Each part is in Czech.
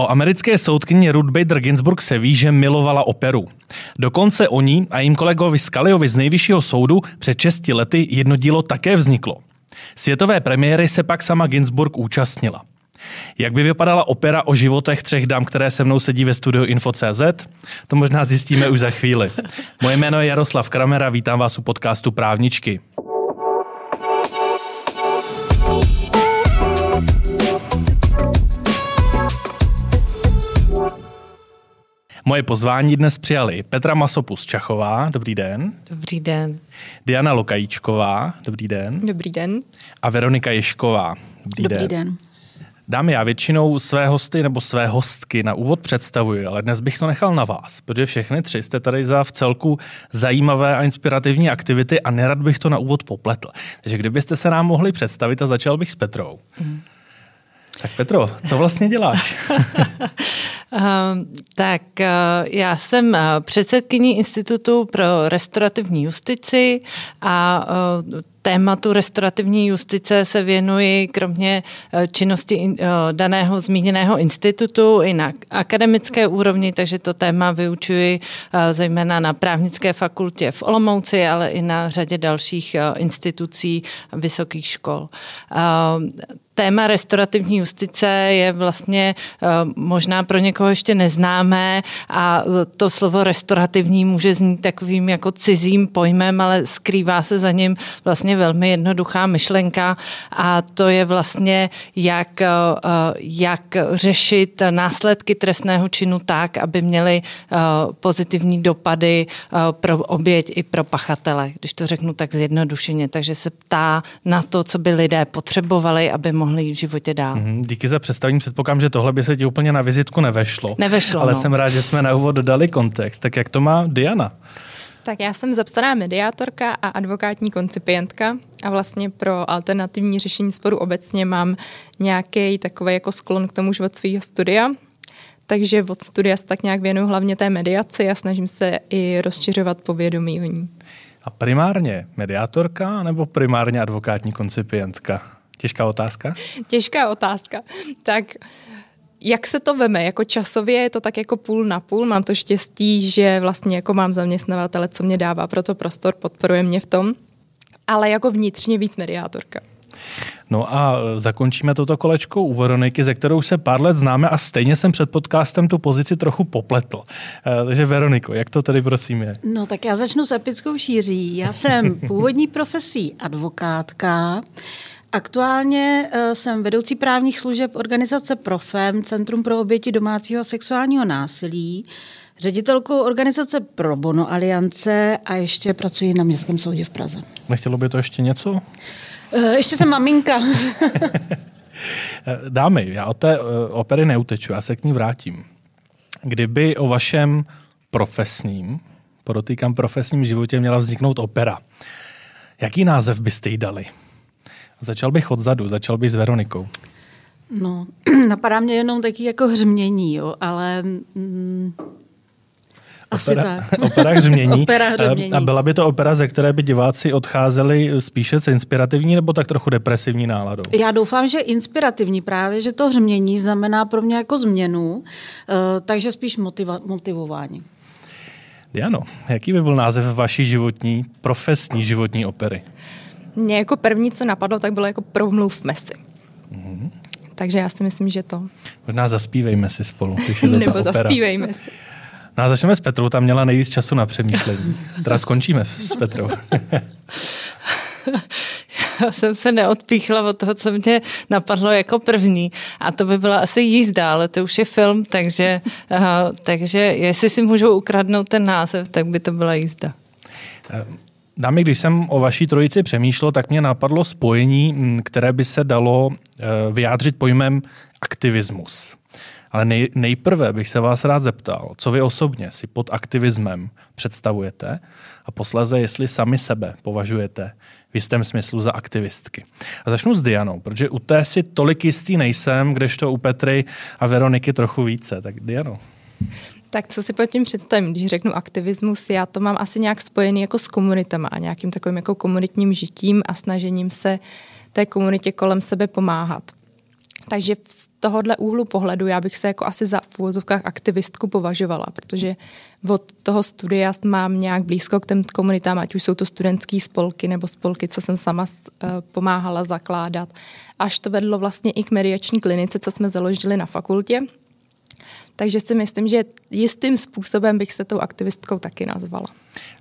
O americké soudkyni Ruth Bader Ginsburg se ví, že milovala operu. Dokonce o ní a jim kolegovi Skaliovi z nejvyššího soudu před 6 lety jedno dílo také vzniklo. Světové premiéry se pak sama Ginsburg účastnila. Jak by vypadala opera o životech třech dám, které se mnou sedí ve studiu Info.cz? To možná zjistíme už za chvíli. Moje jméno je Jaroslav Kramera, vítám vás u podcastu Právničky. Moje pozvání dnes přijali Petra Masopus Čachová, dobrý den. Dobrý den. Diana Lokajíčková, dobrý den. Dobrý den. A Veronika Ješková, dobrý, dobrý den. den. Dámy, já většinou své hosty nebo své hostky na úvod představuji, ale dnes bych to nechal na vás, protože všechny tři jste tady za v celku zajímavé a inspirativní aktivity a nerad bych to na úvod popletl. Takže kdybyste se nám mohli představit a začal bych s Petrou. Mm. Tak Petro, co vlastně děláš? Ehm, tak uh, já jsem uh, předsedkyní Institutu pro restaurativní justici a uh, tématu restaurativní justice se věnuji kromě činnosti daného zmíněného institutu i na akademické úrovni, takže to téma vyučuji zejména na právnické fakultě v Olomouci, ale i na řadě dalších institucí vysokých škol. Téma restaurativní justice je vlastně možná pro někoho ještě neznámé a to slovo restaurativní může znít takovým jako cizím pojmem, ale skrývá se za ním vlastně velmi jednoduchá myšlenka a to je vlastně, jak, eh, jak řešit následky trestného činu tak, aby měly eh, pozitivní dopady eh, pro oběť i pro pachatele, když to řeknu tak zjednodušeně. Takže se ptá na to, co by lidé potřebovali, aby mohli jít v životě dál. Mhm, díky za představení. Předpokládám, že tohle by se ti úplně na vizitku nevešlo nevešlo. Ale no. jsem rád, že jsme na úvod dodali kontext. Tak jak to má Diana? Tak já jsem zapsaná mediátorka a advokátní koncipientka a vlastně pro alternativní řešení sporu obecně mám nějaký takový jako sklon k tomu už od svého studia. Takže od studia se tak nějak věnuju hlavně té mediaci a snažím se i rozšiřovat povědomí o ní. A primárně mediátorka nebo primárně advokátní koncipientka? Těžká otázka? Těžká otázka. Tak jak se to veme? Jako časově je to tak jako půl na půl. Mám to štěstí, že vlastně jako mám zaměstnavatele, co mě dává pro to prostor, podporuje mě v tom, ale jako vnitřně víc mediátorka. No a zakončíme toto kolečko u Veroniky, ze kterou se pár let známe a stejně jsem před podcastem tu pozici trochu popletl. Eh, takže Veroniko, jak to tady prosím je? No tak já začnu s epickou šíří. Já jsem původní profesí advokátka, Aktuálně eh, jsem vedoucí právních služeb organizace Profem, Centrum pro oběti domácího sexuálního násilí, ředitelkou organizace Pro Bono Aliance a ještě pracuji na Městském soudě v Praze. Nechtělo by to ještě něco? Eh, ještě jsem maminka. Dámy, já od té eh, opery neuteču, já se k ní vrátím. Kdyby o vašem profesním, podotýkám profesním životě, měla vzniknout opera, jaký název byste jí dali? Začal bych odzadu, začal bych s Veronikou. No, napadá mě jenom taky jako hřmění, jo, ale... Mm, asi opera, tak. Opera hřmění. opera hřmění. A byla by to opera, ze které by diváci odcházeli spíše s inspirativní nebo tak trochu depresivní náladou? Já doufám, že inspirativní právě, že to hřmění znamená pro mě jako změnu, uh, takže spíš motiva- motivování. Diano, jaký by byl název vaší životní, profesní životní opery? Mě jako první, co napadlo, tak bylo jako promluvme si. Mm-hmm. Takže já si myslím, že to. Možná zaspívejme si spolu, když je to Nebo zaspívejme si. No a začneme s Petrou, tam měla nejvíc času na přemýšlení. Teda skončíme s Petrou. já jsem se neodpíchla od toho, co mě napadlo jako první. A to by byla asi jízda, ale to už je film, takže, uh, takže jestli si můžu ukradnout ten název, tak by to byla jízda. Dámy, když jsem o vaší trojici přemýšlel, tak mě napadlo spojení, mm, které by se dalo eh, vyjádřit pojmem aktivismus. Ale nej, nejprve bych se vás rád zeptal, co vy osobně si pod aktivismem představujete a posléze, jestli sami sebe považujete v jistém smyslu za aktivistky. A začnu s Dianou, protože u té si tolik jistý nejsem, kdežto u Petry a Veroniky trochu více. Tak Diano. Tak co si pod tím představím, když řeknu aktivismus, já to mám asi nějak spojený jako s komunitama a nějakým takovým jako komunitním žitím a snažením se té komunitě kolem sebe pomáhat. Takže z tohohle úhlu pohledu já bych se jako asi za v úvozovkách aktivistku považovala, protože od toho studia mám nějak blízko k těm komunitám, ať už jsou to studentské spolky nebo spolky, co jsem sama uh, pomáhala zakládat. Až to vedlo vlastně i k mediační klinice, co jsme založili na fakultě. Takže si myslím, že jistým způsobem bych se tou aktivistkou taky nazvala.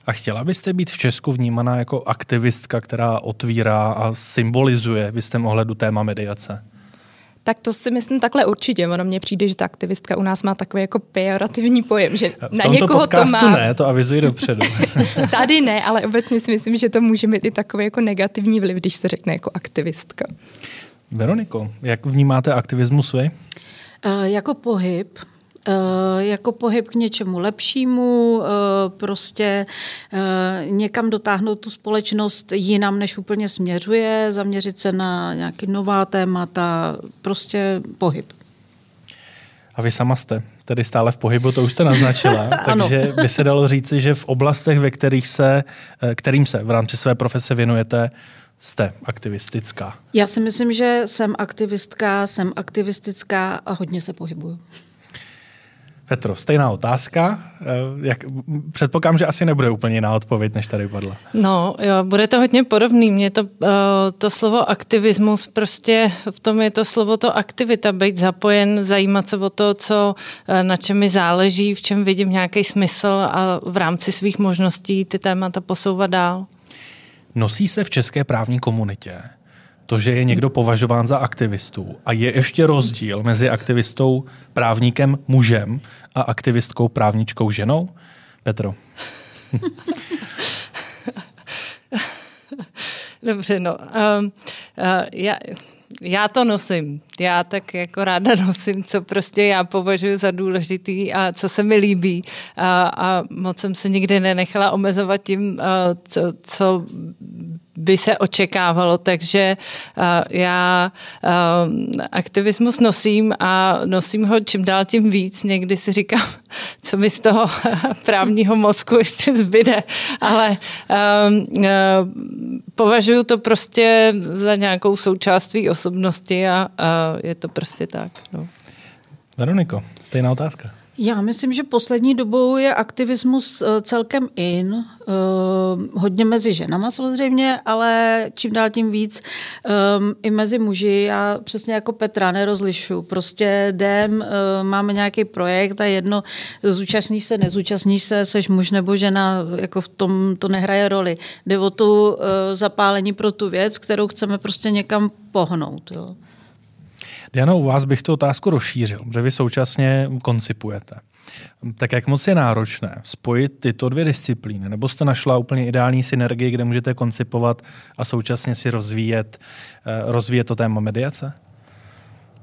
A chtěla byste být v Česku vnímaná jako aktivistka, která otvírá a symbolizuje v jistém ohledu téma mediace? Tak to si myslím takhle určitě. Ono mně přijde, že ta aktivistka u nás má takový jako pejorativní pojem, že v na někoho to má. ne, to avizuji dopředu. Tady ne, ale obecně si myslím, že to může mít i takový jako negativní vliv, když se řekne jako aktivistka. Veroniko, jak vnímáte aktivismus vy? Uh, jako pohyb, jako pohyb k něčemu lepšímu, eh, prostě eh, někam dotáhnout tu společnost jinam, než úplně směřuje, zaměřit se na nějaký nová témata, prostě pohyb. A vy sama jste tedy stále v pohybu, to už jste naznačila, takže by se dalo říci, že v oblastech, ve kterých se, kterým se v rámci své profese věnujete, jste aktivistická. Já si myslím, že jsem aktivistka, jsem aktivistická a hodně se pohybuju. Petro, stejná otázka. Eh, jak, předpokládám, že asi nebude úplně jiná odpověď, než tady padla. No, jo, bude to hodně podobný. Mně to, eh, to slovo aktivismus, prostě v tom je to slovo to aktivita, být zapojen, zajímat se o to, co, eh, na čem mi záleží, v čem vidím nějaký smysl a v rámci svých možností ty témata posouvat dál. Nosí se v české právní komunitě to, že je někdo považován za aktivistu a je ještě rozdíl mezi aktivistou právníkem mužem a aktivistkou právničkou ženou? Petro. Dobře, no. Um, uh, já, já to nosím. Já tak jako ráda nosím, co prostě já považuji za důležitý a co se mi líbí. A, a moc jsem se nikdy nenechala omezovat tím, uh, co, co by se očekávalo, takže uh, já uh, aktivismus nosím a nosím ho čím dál tím víc. Někdy si říkám, co mi z toho právního mozku ještě zbyde, ale um, uh, považuji to prostě za nějakou součást své osobnosti a, a je to prostě tak. No. Veroniko, stejná otázka. Já myslím, že poslední dobou je aktivismus eh, celkem in, uh, hodně mezi ženama samozřejmě, ale čím dál tím víc um, i mezi muži. Já přesně jako Petra nerozlišu. Prostě jdem, máme nějaký projekt a jedno, zúčastníš se, nezúčastníš se, seš muž nebo žena, jako v tom to nehraje roli. Jde o tu zapálení pro tu věc, kterou chceme prostě někam pohnout. Jo. Diana, u vás bych tu otázku rozšířil, že vy současně koncipujete. Tak jak moc je náročné spojit tyto dvě disciplíny? Nebo jste našla úplně ideální synergii, kde můžete koncipovat a současně si rozvíjet, eh, rozvíjet to téma mediace?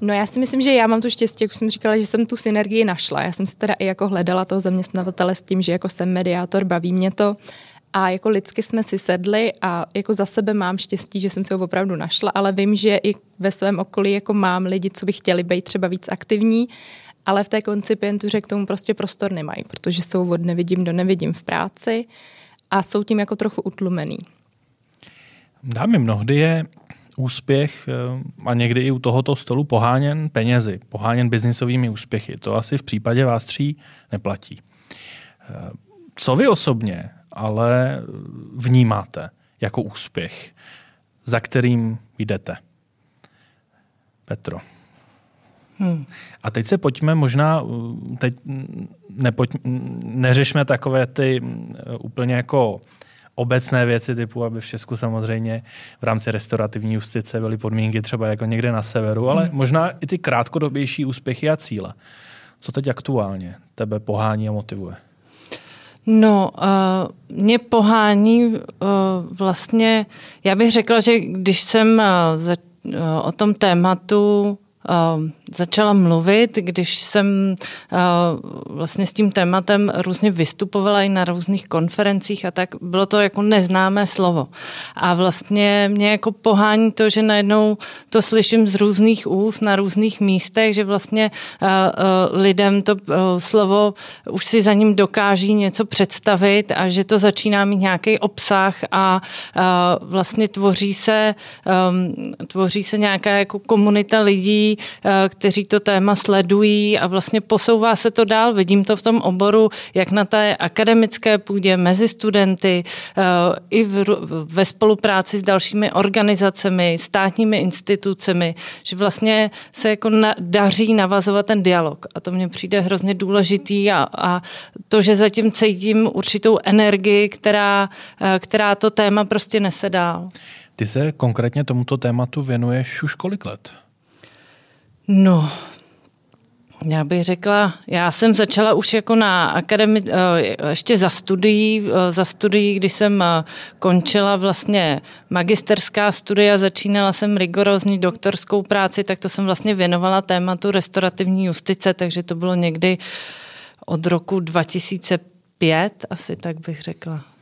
No já si myslím, že já mám to štěstí, jak jsem říkala, že jsem tu synergii našla. Já jsem si teda i jako hledala toho zaměstnavatele s tím, že jako jsem mediátor, baví mě to a jako lidsky jsme si sedli a jako za sebe mám štěstí, že jsem si ho opravdu našla, ale vím, že i ve svém okolí jako mám lidi, co by chtěli být třeba víc aktivní, ale v té koncipientuře k tomu prostě prostor nemají, protože jsou od nevidím do nevidím v práci a jsou tím jako trochu utlumený. Dámy, mnohdy je úspěch eh, a někdy i u tohoto stolu poháněn penězi, poháněn biznisovými úspěchy. To asi v případě vás tří neplatí. Eh, co vy osobně ale vnímáte jako úspěch, za kterým jdete. Petro. Hmm. A teď se pojďme možná, teď nepojď, neřešme takové ty úplně jako obecné věci typu, aby v Česku samozřejmě v rámci restaurativní justice byly podmínky třeba jako někde na severu, ale hmm. možná i ty krátkodobější úspěchy a cíle. Co teď aktuálně tebe pohání a motivuje? No, uh, mě pohání uh, vlastně, já bych řekla, že když jsem uh, za, uh, o tom tématu uh, začala mluvit, když jsem vlastně s tím tématem různě vystupovala i na různých konferencích a tak, bylo to jako neznámé slovo. A vlastně mě jako pohání to, že najednou to slyším z různých úst na různých místech, že vlastně lidem to slovo už si za ním dokáží něco představit a že to začíná mít nějaký obsah a vlastně tvoří se, tvoří se nějaká jako komunita lidí, kteří to téma sledují a vlastně posouvá se to dál. Vidím to v tom oboru, jak na té akademické půdě, mezi studenty, eh, i v, ve spolupráci s dalšími organizacemi, státními institucemi, že vlastně se jako na, daří navazovat ten dialog. A to mně přijde hrozně důležitý a, a to, že zatím cítím určitou energii, která, eh, která to téma prostě nese dál. Ty se konkrétně tomuto tématu věnuješ už kolik let? No, já bych řekla, já jsem začala už jako na akademi, eh, ještě za studií, eh, za studií, když jsem eh, končila vlastně magisterská studia, začínala jsem rigorózní doktorskou práci, tak to jsem vlastně věnovala tématu restaurativní justice, takže to bylo někdy od roku 2005, asi tak bych řekla.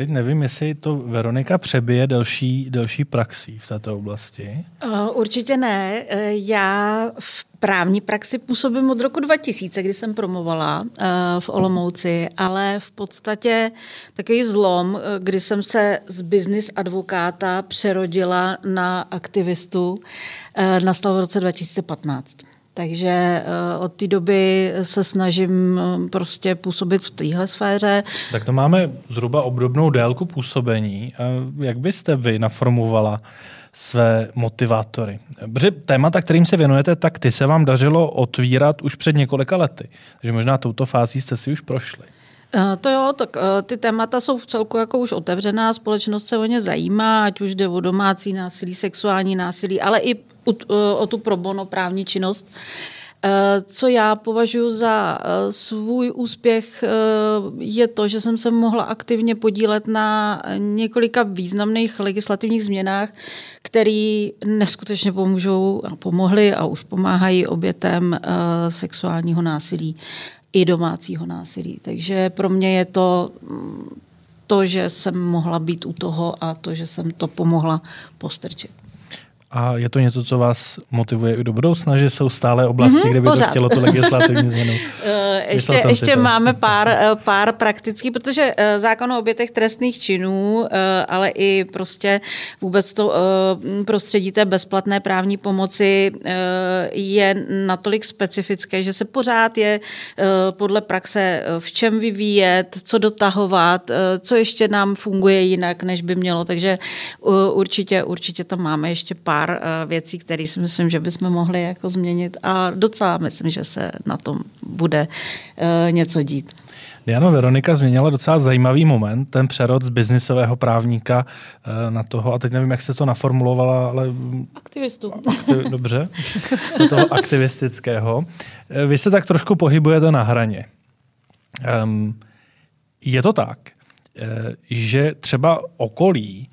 Teď nevím, jestli to Veronika přebije delší, delší praxí v této oblasti. Určitě ne. Já v právní praxi působím od roku 2000, kdy jsem promovala v Olomouci, ale v podstatě takový zlom, kdy jsem se z business advokáta přerodila na aktivistu, nastal v roce 2015. Takže eh, od té doby se snažím eh, prostě působit v téhle sféře. Tak to máme zhruba obdobnou délku působení. Jak byste vy naformovala své motivátory? Protože témata, kterým se věnujete, tak ty se vám dařilo otvírat už před několika lety. Takže možná touto fází jste si už prošli. Eh, to jo, tak eh, ty témata jsou v celku jako už otevřená, společnost se o ně zajímá, ať už jde o domácí násilí, sexuální násilí, ale i eh, o tu probono právní činnost. Co já považuji za svůj úspěch, je to, že jsem se mohla aktivně podílet na několika významných legislativních změnách, které neskutečně pomůžou a pomohly a už pomáhají obětem sexuálního násilí i domácího násilí. Takže pro mě je to to, že jsem mohla být u toho a to, že jsem to pomohla postrčit. A je to něco, co vás motivuje i do budoucna, že jsou stále oblasti, mm-hmm, kde by pořád. to chtělo tu legislativní změnu? Eh, ještě ještě máme pár, eh, pár praktických, protože eh, zákon o obětech trestných činů, ale i prostě vůbec to prostředí té bezplatné právní pomoci je natolik specifické, že se pořád je podle praxe v čem vyvíjet, co dotahovat, co ještě nám funguje jinak, než by mělo. Takže určitě, určitě tam máme ještě pár pár uh, věcí, které si myslím, že bychom mohli jako změnit a docela myslím, že se na tom bude uh, něco dít. Diana Veronika změnila docela zajímavý moment, ten přerod z biznisového právníka uh, na toho, a teď nevím, jak se to naformulovala, ale... Aktivistu. Aktiv, dobře, do toho aktivistického. Vy se tak trošku pohybujete na hraně. Um, je to tak, že třeba okolí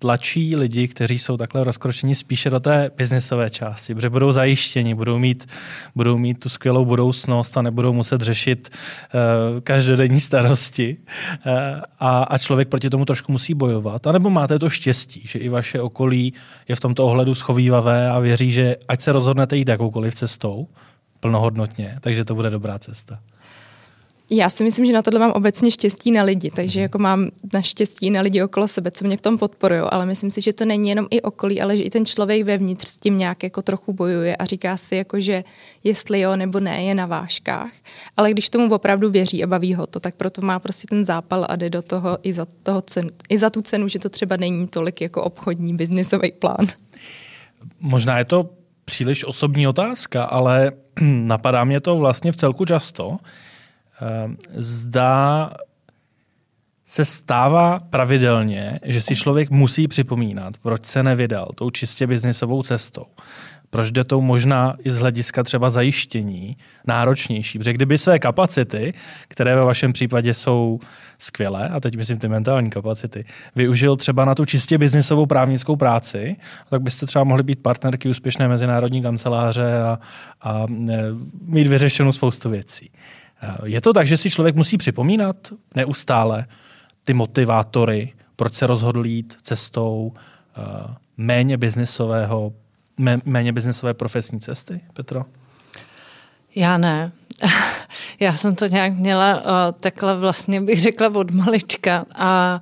tlačí lidi, kteří jsou takhle rozkročení spíše do té biznisové části, protože budou zajištěni, budou mít, budou mít tu skvělou budoucnost a nebudou muset řešit uh, každodenní starosti uh, a, a člověk proti tomu trošku musí bojovat. A nebo máte to štěstí, že i vaše okolí je v tomto ohledu schovývavé a věří, že ať se rozhodnete jít jakoukoliv cestou, plnohodnotně, takže to bude dobrá cesta. Já si myslím, že na tohle mám obecně štěstí na lidi, takže jako mám naštěstí na lidi okolo sebe, co mě v tom podporují, ale myslím si, že to není jenom i okolí, ale že i ten člověk vevnitř s tím nějak jako trochu bojuje a říká si jako, že jestli jo nebo ne, je na váškách. Ale když tomu opravdu věří a baví ho to, tak proto má prostě ten zápal a jde do toho i za, toho cenu, i za tu cenu, že to třeba není tolik jako obchodní biznisový plán. Možná je to příliš osobní otázka, ale napadá mě to vlastně v celku často. Ehm, zda se stává pravidelně, že si člověk musí připomínat, proč se nevydal tou čistě biznisovou cestou. proč jde to možná i z hlediska třeba zajištění náročnější. Protože kdyby své kapacity, které ve vašem případě jsou skvělé, a teď myslím ty mentální kapacity, využil třeba na tu čistě biznisovou právnickou práci, tak byste třeba mohli být partnerky úspěšné mezinárodní kanceláře a, a e, mít vyřešenou spoustu věcí. E, je to tak, že si člověk musí připomínat neustále ty motivátory, proč se rozhodl jít cestou e, méně biznisového méně biznesové profesní cesty, Petro? Já ne. Já jsem to nějak měla uh, takhle vlastně bych řekla od malička a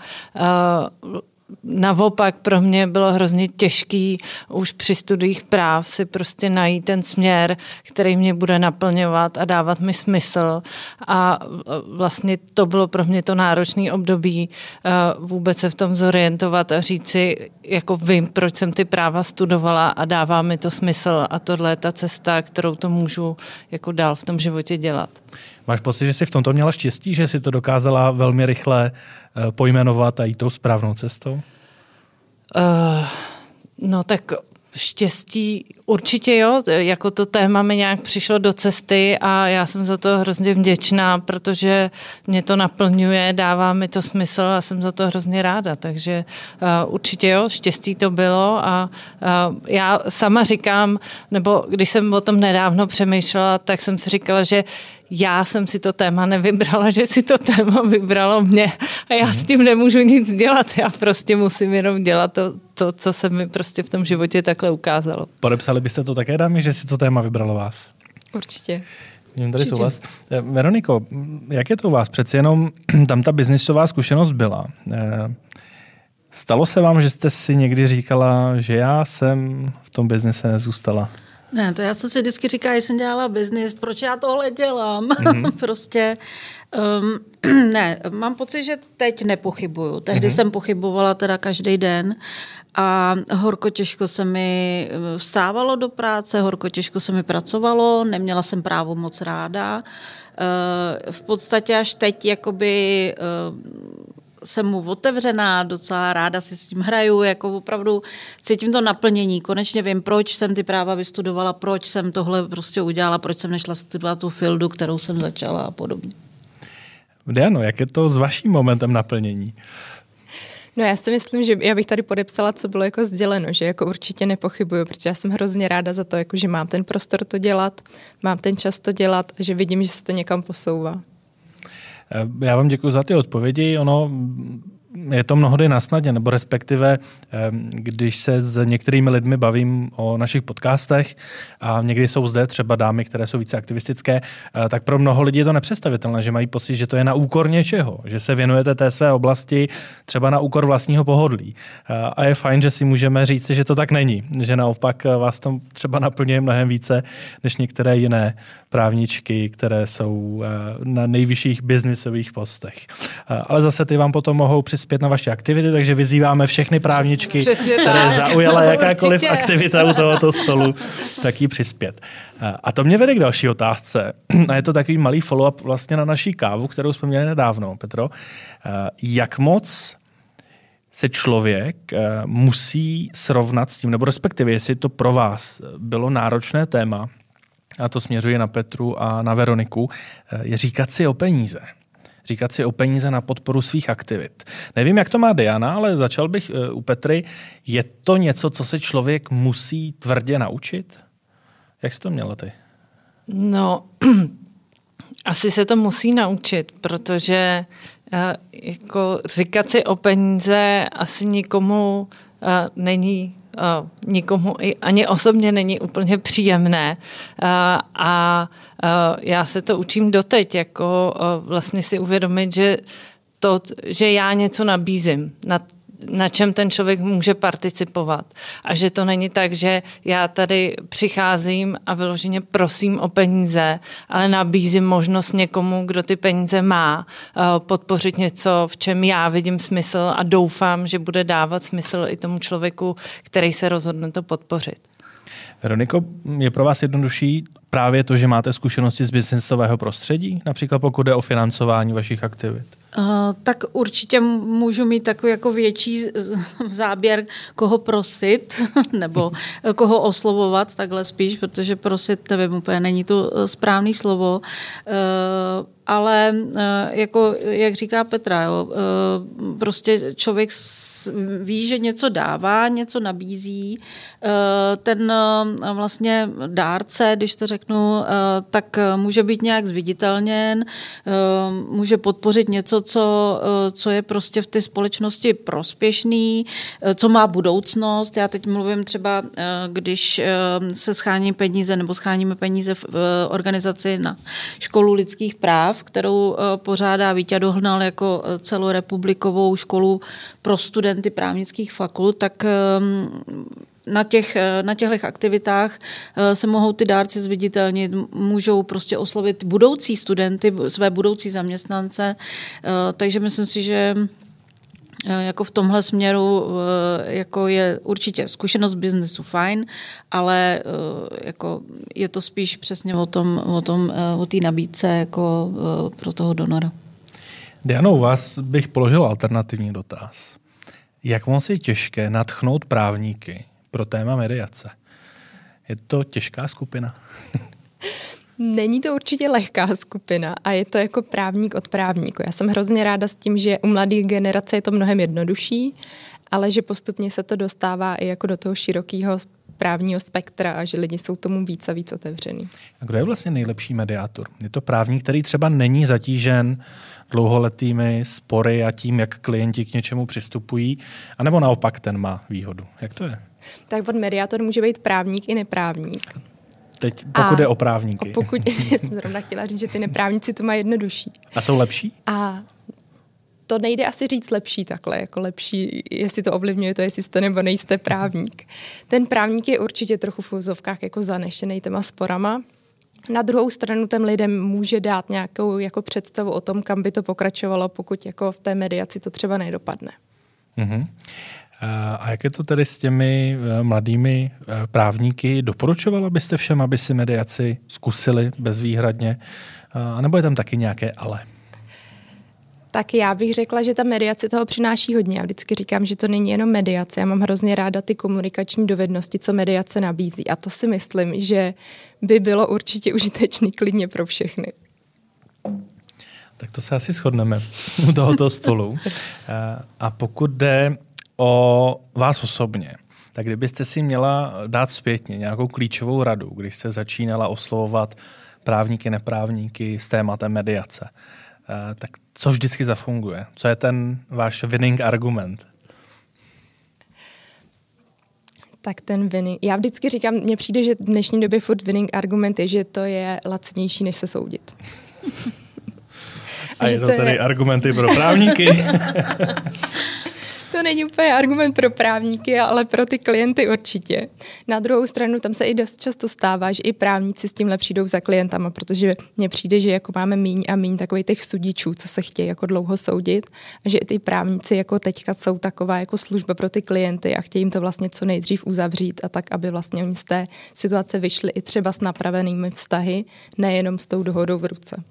uh, naopak pro mě bylo hrozně těžký už při studiích práv si prostě najít ten směr, který mě bude naplňovat a dávat mi smysl. A vlastně to bylo pro mě to náročné období eh, vůbec se v tom zorientovat a říct si, jako vím, proč jsem ty práva studovala a dává mi to smysl a tohle je ta cesta, kterou to můžu jako dál v tom životě dělat. Máš pocit, že jsi v tomto měla štěstí, že jsi to dokázala velmi rychle eh, pojmenovat a jít tou správnou cestou? Uh, no tak štěstí určitě jo, jako to téma mi nějak přišlo do cesty a já jsem za to hrozně vděčná, protože mě to naplňuje, dává mi to smysl a jsem za to hrozně ráda, takže uh, určitě jo, štěstí to bylo a uh, já sama říkám, nebo když jsem o tom nedávno přemýšlela, tak jsem si říkala, že já jsem si to téma nevybrala, že si to téma vybralo mě a já s tím nemůžu nic dělat. Já prostě musím jenom dělat to, to co se mi prostě v tom životě takhle ukázalo. Podepsali byste to také, dámy, že si to téma vybralo vás? Určitě. Vidím tady vás. Eh, Veroniko, jak je to u vás? Přeci jenom tam ta biznisová zkušenost byla. Eh, stalo se vám, že jste si někdy říkala, že já jsem v tom biznise nezůstala? Ne, to já jsem si vždycky říkala, že jsem dělala biznis, proč já tohle dělám? Mm-hmm. prostě um, ne, mám pocit, že teď nepochybuju. Tehdy mm-hmm. jsem pochybovala teda každý den a horko těžko se mi eh, vstávalo do práce, horko těžko se mi pracovalo, neměla jsem právo moc ráda. Uh, v podstatě až teď jakoby uh, jsem mu otevřená, docela ráda si s tím hraju, jako opravdu cítím to naplnění. Konečně vím, proč jsem ty práva vystudovala, proč jsem tohle prostě udělala, proč jsem nešla studovat tu fildu, kterou jsem začala a podobně. Diano, jak je to s vaším momentem naplnění? No já si myslím, že já bych tady podepsala, co bylo jako sděleno, že jako určitě nepochybuju, protože já jsem hrozně ráda za to, jako že mám ten prostor to dělat, mám ten čas to dělat že vidím, že se to někam posouvá. Já vám děkuji za ty odpovědi. Ono je to mnohdy na snadě, nebo respektive, když se s některými lidmi bavím o našich podcastech a někdy jsou zde třeba dámy, které jsou více aktivistické, eh, tak pro mnoho lidí je to nepředstavitelné, že mají pocit, že to je na úkor něčeho, že se věnujete té své oblasti třeba na úkor vlastního pohodlí. Eh, a je fajn, že si můžeme říct, že to tak není, že naopak eh, vás to třeba naplňuje mnohem více než některé jiné právničky, které jsou na nejvyšších biznisových postech. Ale zase ty vám potom mohou přispět na vaše aktivity, takže vyzýváme všechny právničky, Přesně které tak. zaujala jakákoliv Určitě. aktivita u tohoto stolu, tak jí přispět. A to mě vede k další otázce. A je to takový malý follow-up vlastně na naší kávu, kterou jsme měli nedávno, Petro. Jak moc se člověk musí srovnat s tím, nebo respektive, jestli to pro vás bylo náročné téma, a to směřuje na Petru a na Veroniku, je říkat si o peníze říkat si o peníze na podporu svých aktivit. Nevím, jak to má Diana, ale začal bych eh, u Petry. Je to něco, co se člověk musí tvrdě naučit? Jak jsi to měla ty? No, asi se to musí naučit, protože uh, jako říkat si o peníze asi nikomu uh, není nikomu ani osobně není úplně příjemné. A já se to učím doteď, jako vlastně si uvědomit, že to, že já něco nabízím, na na čem ten člověk může participovat. A že to není tak, že já tady přicházím a vyloženě prosím o peníze, ale nabízím možnost někomu, kdo ty peníze má, eh, podpořit něco, v čem já vidím smysl a doufám, že bude dávat smysl i tomu člověku, který se rozhodne to podpořit. Veroniko, je pro vás jednodušší právě to, že máte zkušenosti z biznesového prostředí, například pokud jde o financování vašich aktivit? Uh, tak určitě můžu mít takový jako větší záběr, koho prosit, nebo koho oslovovat, takhle spíš, protože prosit, nevím, úplně není to eh, správné slovo. Uh, ale jako, jak říká Petra, jo, prostě člověk ví, že něco dává, něco nabízí. Ten vlastně dárce, když to řeknu, tak může být nějak zviditelněn, může podpořit něco, co, eh, co je prostě v té společnosti prospěšný, eh, co má budoucnost. Já teď mluvím třeba, eh, když se schání peníze nebo scháníme peníze v organizaci na školu lidských práv, kterou pořádá Vítě Dohnal jako celorepublikovou školu pro studenty právnických fakult, tak na, těch, na těchto aktivitách eh, se mohou ty dárci zviditelnit, můžou prostě oslovit budoucí studenty, své budoucí zaměstnance, eh, takže myslím si, že eh, jako v tomhle směru jako je určitě zkušenost biznesu fajn, ale jako je to spíš přesně o tom, o tom, o té nabídce jako pro toho donora. Diano, u vás bych položil alternativní dotaz. Jak moc je těžké natchnout právníky pro téma mediace. Je to těžká skupina? Není to určitě lehká skupina a je to jako právník od právníku. Já jsem hrozně ráda s tím, že u mladých generace je to mnohem jednodušší, ale že postupně se to dostává i jako do toho širokého právního spektra a že lidi jsou tomu víc a víc otevřený. A kdo je vlastně nejlepší mediátor? Je to právník, který třeba není zatížen dlouholetými spory a tím, jak klienti k něčemu přistupují, anebo naopak ten má výhodu? Jak to je? Tak pod mediátor může být právník i neprávník. Teď pokud a, je o právníky. Pokud, jsem zrovna chtěla říct, že ty neprávníci to mají jednodušší. A jsou lepší? A to nejde asi říct lepší takhle, jako lepší, jestli to ovlivňuje to, jestli jste nebo nejste právník. Ten právník je určitě trochu v úzovkách jako zanešený těma sporama. Na druhou stranu ten lidem může dát nějakou jako představu o tom, kam by to pokračovalo, pokud jako v té mediaci to třeba nedopadne. Mm-hmm. A jak je to tedy s těmi eh, mladými eh, právníky? Doporučovala byste všem, aby si mediaci zkusili bezvýhradně? A nebo je tam taky nějaké ale? Tak já bych řekla, že ta mediace toho přináší hodně. Já vždycky říkám, že to není jenom mediace. Já mám hrozně ráda ty komunikační dovednosti, co mediace nabízí. A to si myslím, že by bylo určitě užitečný klidně pro všechny. Tak to se asi shodneme u tohoto stolu. A pokud jde o vás osobně, tak kdybyste si měla dát zpětně nějakou klíčovou radu, když jste začínala oslovovat právníky, neprávníky s tématem mediace, eh, tak co vždycky zafunguje? Co je ten váš winning argument? Tak ten winning. Já vždycky říkám, mně přijde, že v dnešní době furt winning argument je, že to je lacnější, než se soudit. A je to, to tedy je... argumenty pro právníky? to není úplně argument pro právníky, ale pro ty klienty určitě. Na druhou stranu tam se i dost často stává, že i právníci s tímhle přijdou za klientama, protože mně přijde, že jako máme míň a míň takových těch sudičů, co se chtějí jako dlouho soudit, a že i ty právníci jako teďka jsou taková jako služba pro ty klienty a chtějí jim to vlastně co nejdřív uzavřít a tak, aby vlastně oni z té situace vyšli i třeba s napravenými vztahy, nejenom s tou dohodou v ruce.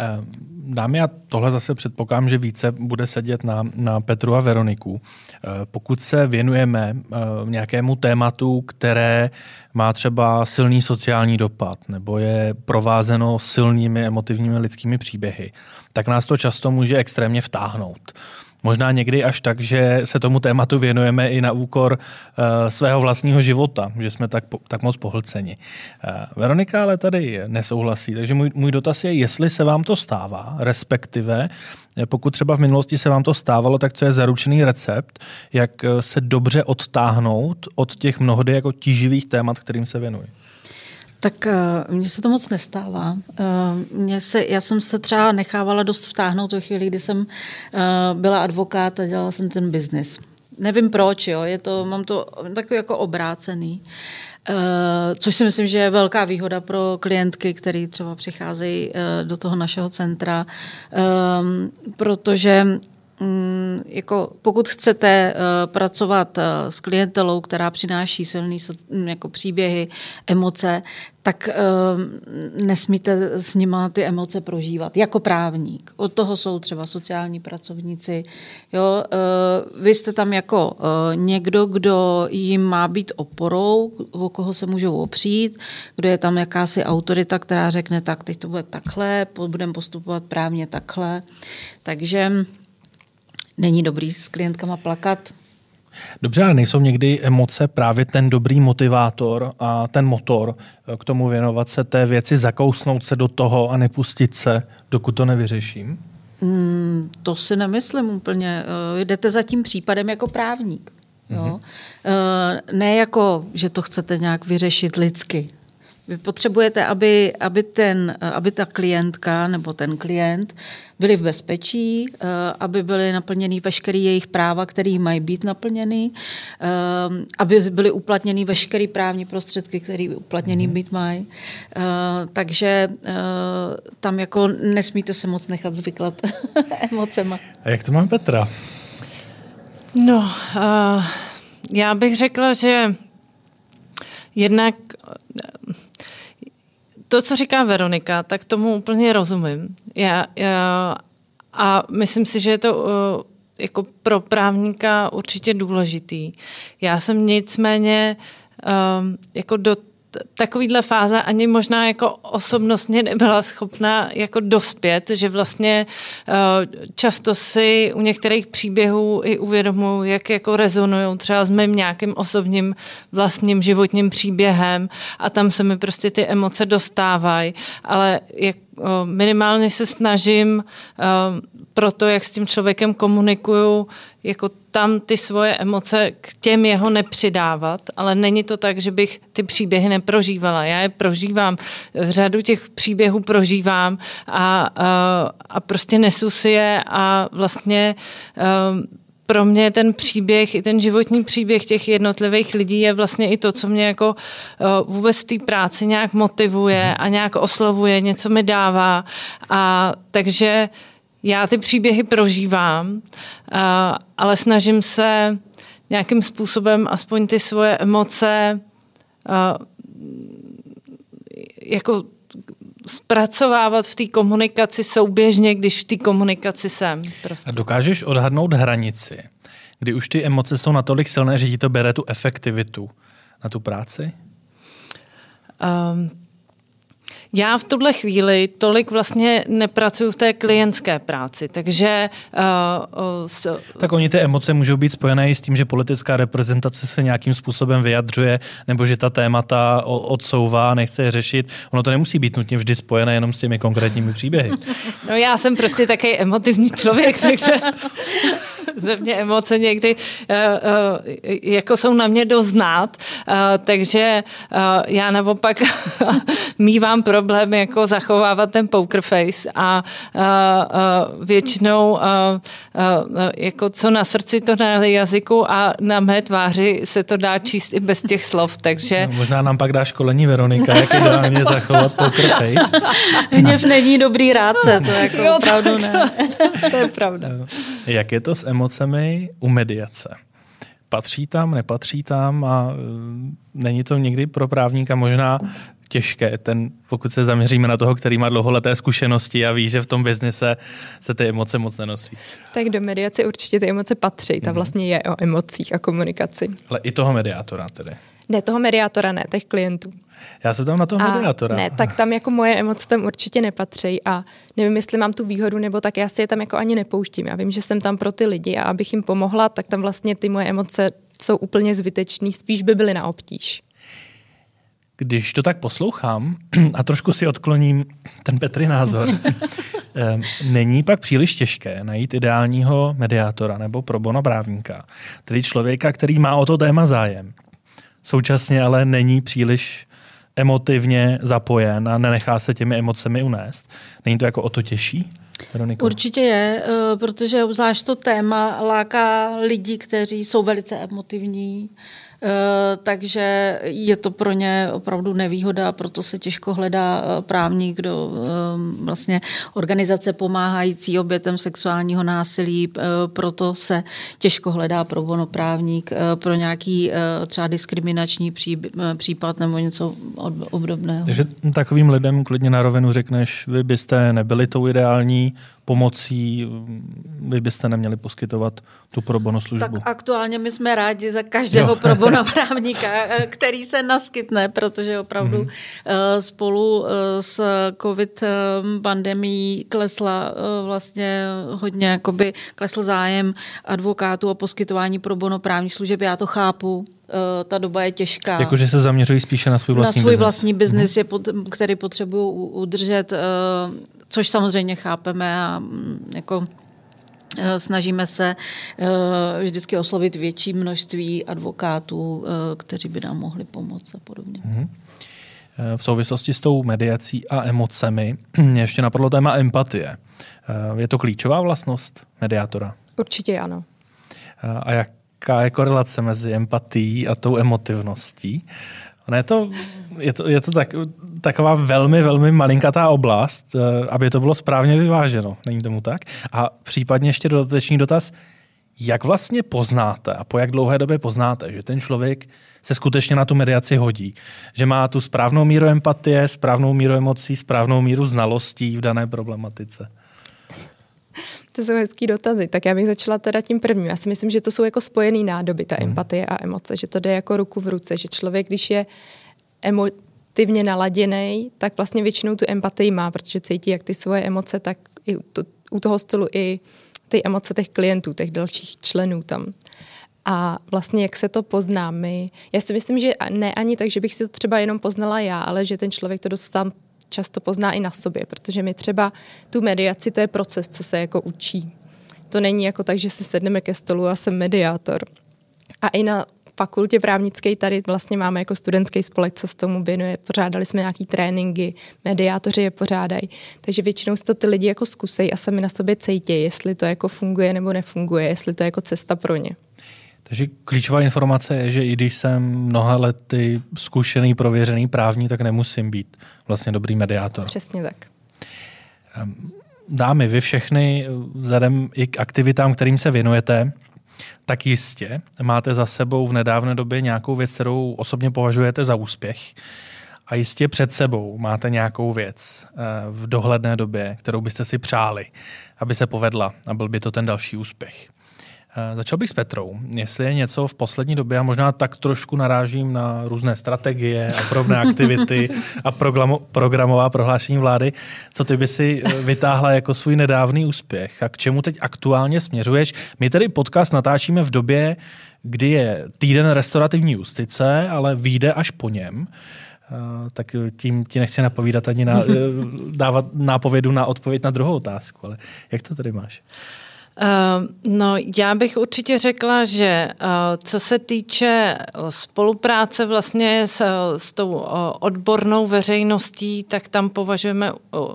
Eh, dámy, a tohle zase předpokládám, že více bude sedět na, na Petru a Veroniku. Eh, pokud se věnujeme eh, nějakému tématu, které má třeba silný sociální dopad nebo je provázeno silnými emotivními lidskými příběhy, tak nás to často může extrémně vtáhnout. Možná někdy až tak, že se tomu tématu věnujeme i na úkor uh, svého vlastního života, že jsme tak, tak moc pohlceni. Uh, Veronika ale tady nesouhlasí, takže můj, můj dotaz je, jestli se vám to stává, respektive eh, pokud třeba v minulosti se vám to stávalo, tak co je zaručený recept, jak se dobře odtáhnout od těch mnohdy jako tíživých témat, kterým se věnuji? Tak uh, mně se to moc nestává. Uh, mě se, já jsem se třeba nechávala dost vtáhnout ve chvíli, kdy jsem uh, byla advokát a dělala jsem ten biznis. Nevím proč, jo, je to, mám to takový jako obrácený. Což si myslím, že je velká výhoda pro klientky, které třeba přicházejí do toho našeho centra, protože jako pokud chcete uh, pracovat uh, s klientelou, která přináší silný so, jako příběhy, emoce, tak uh, nesmíte s nima ty emoce prožívat jako právník. Od toho jsou třeba sociální pracovníci. Jo? Vy jste tam jako někdo, kdo jim má být oporou, o koho se můžou opřít, kdo je tam jakási autorita, která řekne, tak teď to bude takhle, budeme postupovat právně takhle. Takže není dobrý s klientkama plakat. Dobře, ale nejsou někdy emoce právě ten dobrý motivátor a ten motor k tomu věnovat se té věci, zakousnout se do toho a nepustit se, dokud to nevyřeším? Mm, to si nemyslím úplně. Eh, jdete za tím případem jako právník. Jo? Mm-hmm. Ne jako, že to chcete nějak vyřešit lidsky. Vy potřebujete, aby, aby, ten, aby ta klientka nebo ten klient byli v bezpečí, eh, aby byly naplněny veškeré jejich práva, které mají být naplněny, eh, aby byly uplatněny veškeré právní prostředky, které uplatněny být mají. Eh, takže tam jako nesmíte se moc nechat zvyklat emocema. A jak to má Petra? No, uh, já bych řekla, že jednak to, co říká Veronika, tak tomu úplně rozumím. Já, já, a myslím si, že je to uh, jako pro právníka určitě důležitý. Já jsem nicméně um, jako do takovýhle fáze ani možná jako osobnostně nebyla schopna jako dospět, že vlastně eh, často si u některých příběhů i uvědomuji, jak jako rezonují třeba s mým nějakým osobním vlastním životním příběhem a tam se mi prostě ty emoce dostávají, ale jak minimálně se snažím pro to, jak s tím člověkem komunikuju, jako tam ty svoje emoce k těm jeho nepřidávat, ale není to tak, že bych ty příběhy neprožívala. Já je prožívám, řadu těch příběhů prožívám a, a, a prostě nesu si je a vlastně pro mě ten příběh, i ten životní příběh těch jednotlivých lidí je vlastně i to, co mě jako vůbec v té práci nějak motivuje a nějak oslovuje, něco mi dává. A takže já ty příběhy prožívám, ale snažím se nějakým způsobem aspoň ty svoje emoce jako zpracovávat v té komunikaci souběžně, když v té komunikaci jsem. Prostě. A dokážeš odhadnout hranici, kdy už ty emoce jsou natolik silné, že ti to bere tu efektivitu na tu práci? Um, já v tuhle chvíli tolik vlastně nepracuju v té klientské práci, takže... Uh, uh, s... Tak oni ty emoce můžou být spojené i s tím, že politická reprezentace se nějakým způsobem vyjadřuje, nebo že ta témata odsouvá, nechce je řešit. Ono to nemusí být nutně vždy spojené jenom s těmi konkrétními příběhy. No já jsem prostě taky emotivní člověk, takže ze mě emoce někdy uh, uh, jako jsou na mě doznat, uh, takže uh, já naopak mývám pro problém jako zachovávat ten poker face a, většinou jako co na srdci, to na jazyku a na mé tváři se to dá číst i bez těch slov, takže... No, možná nám pak dá školení Veronika, jak ideálně zachovat poker face. Hněv není dobrý rádce, to jako jo, opravdu ne. to je pravda. Jak je to s emocemi u mediace? patří tam, nepatří tam a e, není to někdy pro právníka možná těžké, ten, pokud se zaměříme na toho, který má dlouholeté zkušenosti a ví, že v tom biznise se ty emoce moc nenosí. Tak do mediace určitě ty emoce patří, ta mhm. vlastně je o emocích a komunikaci. Ale i toho mediátora tedy. Ne, toho mediátora ne, těch klientů. Já se tam na toho a mediátora. Ne, tak tam jako moje emoce tam určitě nepatří a nevím, jestli mám tu výhodu, nebo tak já si je tam jako ani nepouštím. Já vím, že jsem tam pro ty lidi a abych jim pomohla, tak tam vlastně ty moje emoce jsou úplně zbytečný, spíš by byly na obtíž. Když to tak poslouchám a trošku si odkloním ten Petry názor, není pak příliš těžké najít ideálního mediátora nebo pro bono právníka, tedy člověka, který má o to téma zájem. Současně ale není příliš emotivně zapojen a nenechá se těmi emocemi unést. Není to jako o to těžší? Veronika? Určitě je, eh, protože obzvlášť to téma láká lidi, kteří jsou velice emotivní, takže je to pro ně opravdu nevýhoda, proto se těžko hledá eh, právník, kdo eh, vlastně organizace pomáhající obětem sexuálního násilí, proto se těžko hledá pro právník pro nějaký třeba diskriminační případ nebo něco obdobného. Takže takovým lidem klidně na rovinu řekneš, vy byste nebyli tou ideální pomocí vy byste neměli poskytovat tu probono službu? Tak aktuálně my jsme rádi za každého probono právníka, eh, který se naskytne, protože opravdu mm-hmm. spolu eh, s covid pandemí klesla vlastně hodně, jakoby klesl zájem advokátů o poskytování probono právních služeb. Já to chápu, ta doba je těžká. Jakože se zaměřují spíše na svůj vlastní Na svůj vlastní biznis, mm-hmm. který potřebují udržet což samozřejmě chápeme a mm, jako eh, Snažíme se eh, vždycky oslovit větší množství advokátů, eh, kteří by nám mohli pomoct a podobně. Mm-hmm. V souvislosti s tou mediací a emocemi mě ještě napadlo téma empatie. Je to klíčová vlastnost mediátora? Určitě ano. A jaká je korelace mezi empatií a tou emotivností? Ono je to, je to, je to tak, taková velmi, velmi malinkatá oblast, eh, aby to bylo správně vyváženo. Není tomu tak? A případně ještě dodatečný dotaz, jak vlastně poznáte a po jak dlouhé době poznáte, že ten člověk se skutečně na tu mediaci hodí, že má tu správnou míru empatie, správnou míru emocí, správnou míru znalostí v dané problematice? To jsou hezký dotazy. Tak já bych začala teda tím prvním. Já si myslím, že to jsou jako spojený nádoby, ta hmm. empatie a emoce, že to jde jako ruku v ruce, že člověk, když je emotivně naladěný, tak vlastně většinou tu empatii má, protože cítí jak ty svoje emoce, tak i to, u toho stolu i ty emoce těch klientů, těch dalších členů tam. A vlastně jak se to pozná my, já si myslím, že ne ani tak, že bych si to třeba jenom poznala já, ale že ten člověk to dost sám často pozná i na sobě, protože my třeba tu mediaci, to je proces, co se jako učí. To není jako tak, že si sedneme ke stolu a jsem mediátor. A i na fakultě právnické tady vlastně máme jako studentský spolek, co se tomu věnuje. Pořádali jsme nějaký tréninky, mediátoři je pořádají. Takže většinou to ty lidi jako zkusej a sami na sobě cítí, jestli to jako funguje nebo nefunguje, jestli to je jako cesta pro ně. Takže klíčová informace je, že i když jsem mnoha lety zkušený, prověřený právní, tak nemusím být vlastně dobrý mediátor. Přesně tak. Ehm, dámy, vy všechny vzhledem i k aktivitám, kterým se věnujete, tak jistě máte za sebou v nedávné době nějakou věc, kterou osobně považujete za úspěch. A jistě před sebou máte nějakou věc eh, v dohledné době, kterou byste si přáli, aby se povedla a byl by to ten další úspěch. Eh, začal bych s Petrou. Jestli je něco v poslední době, a možná tak trošku narážím na různé strategie a podobné aktivity a programo, programová prohlášení vlády, co ty by si eh, vytáhla jako svůj nedávný úspěch a k čemu teď aktuálně směřuješ? My tedy podcast natáčíme v době, kdy je týden restaurativní justice, ale vyjde až po něm. Uh, tak tím ti nechci napovídat ani na, dávat nápovědu na odpověď na druhou otázku, ale jak to tady máš? Uh, no, já bych určitě řekla, že uh, co se týče spolupráce vlastně s, s tou odbornou veřejností, tak tam považujeme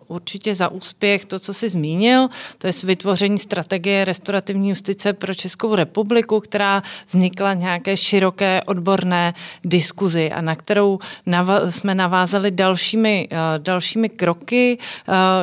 určitě za úspěch to, co jsi zmínil, to je vytvoření strategie restaurativní justice pro Českou republiku, která vznikla nějaké široké odborné diskuzi a na kterou nav- jsme navázali dalšími, dalšími kroky.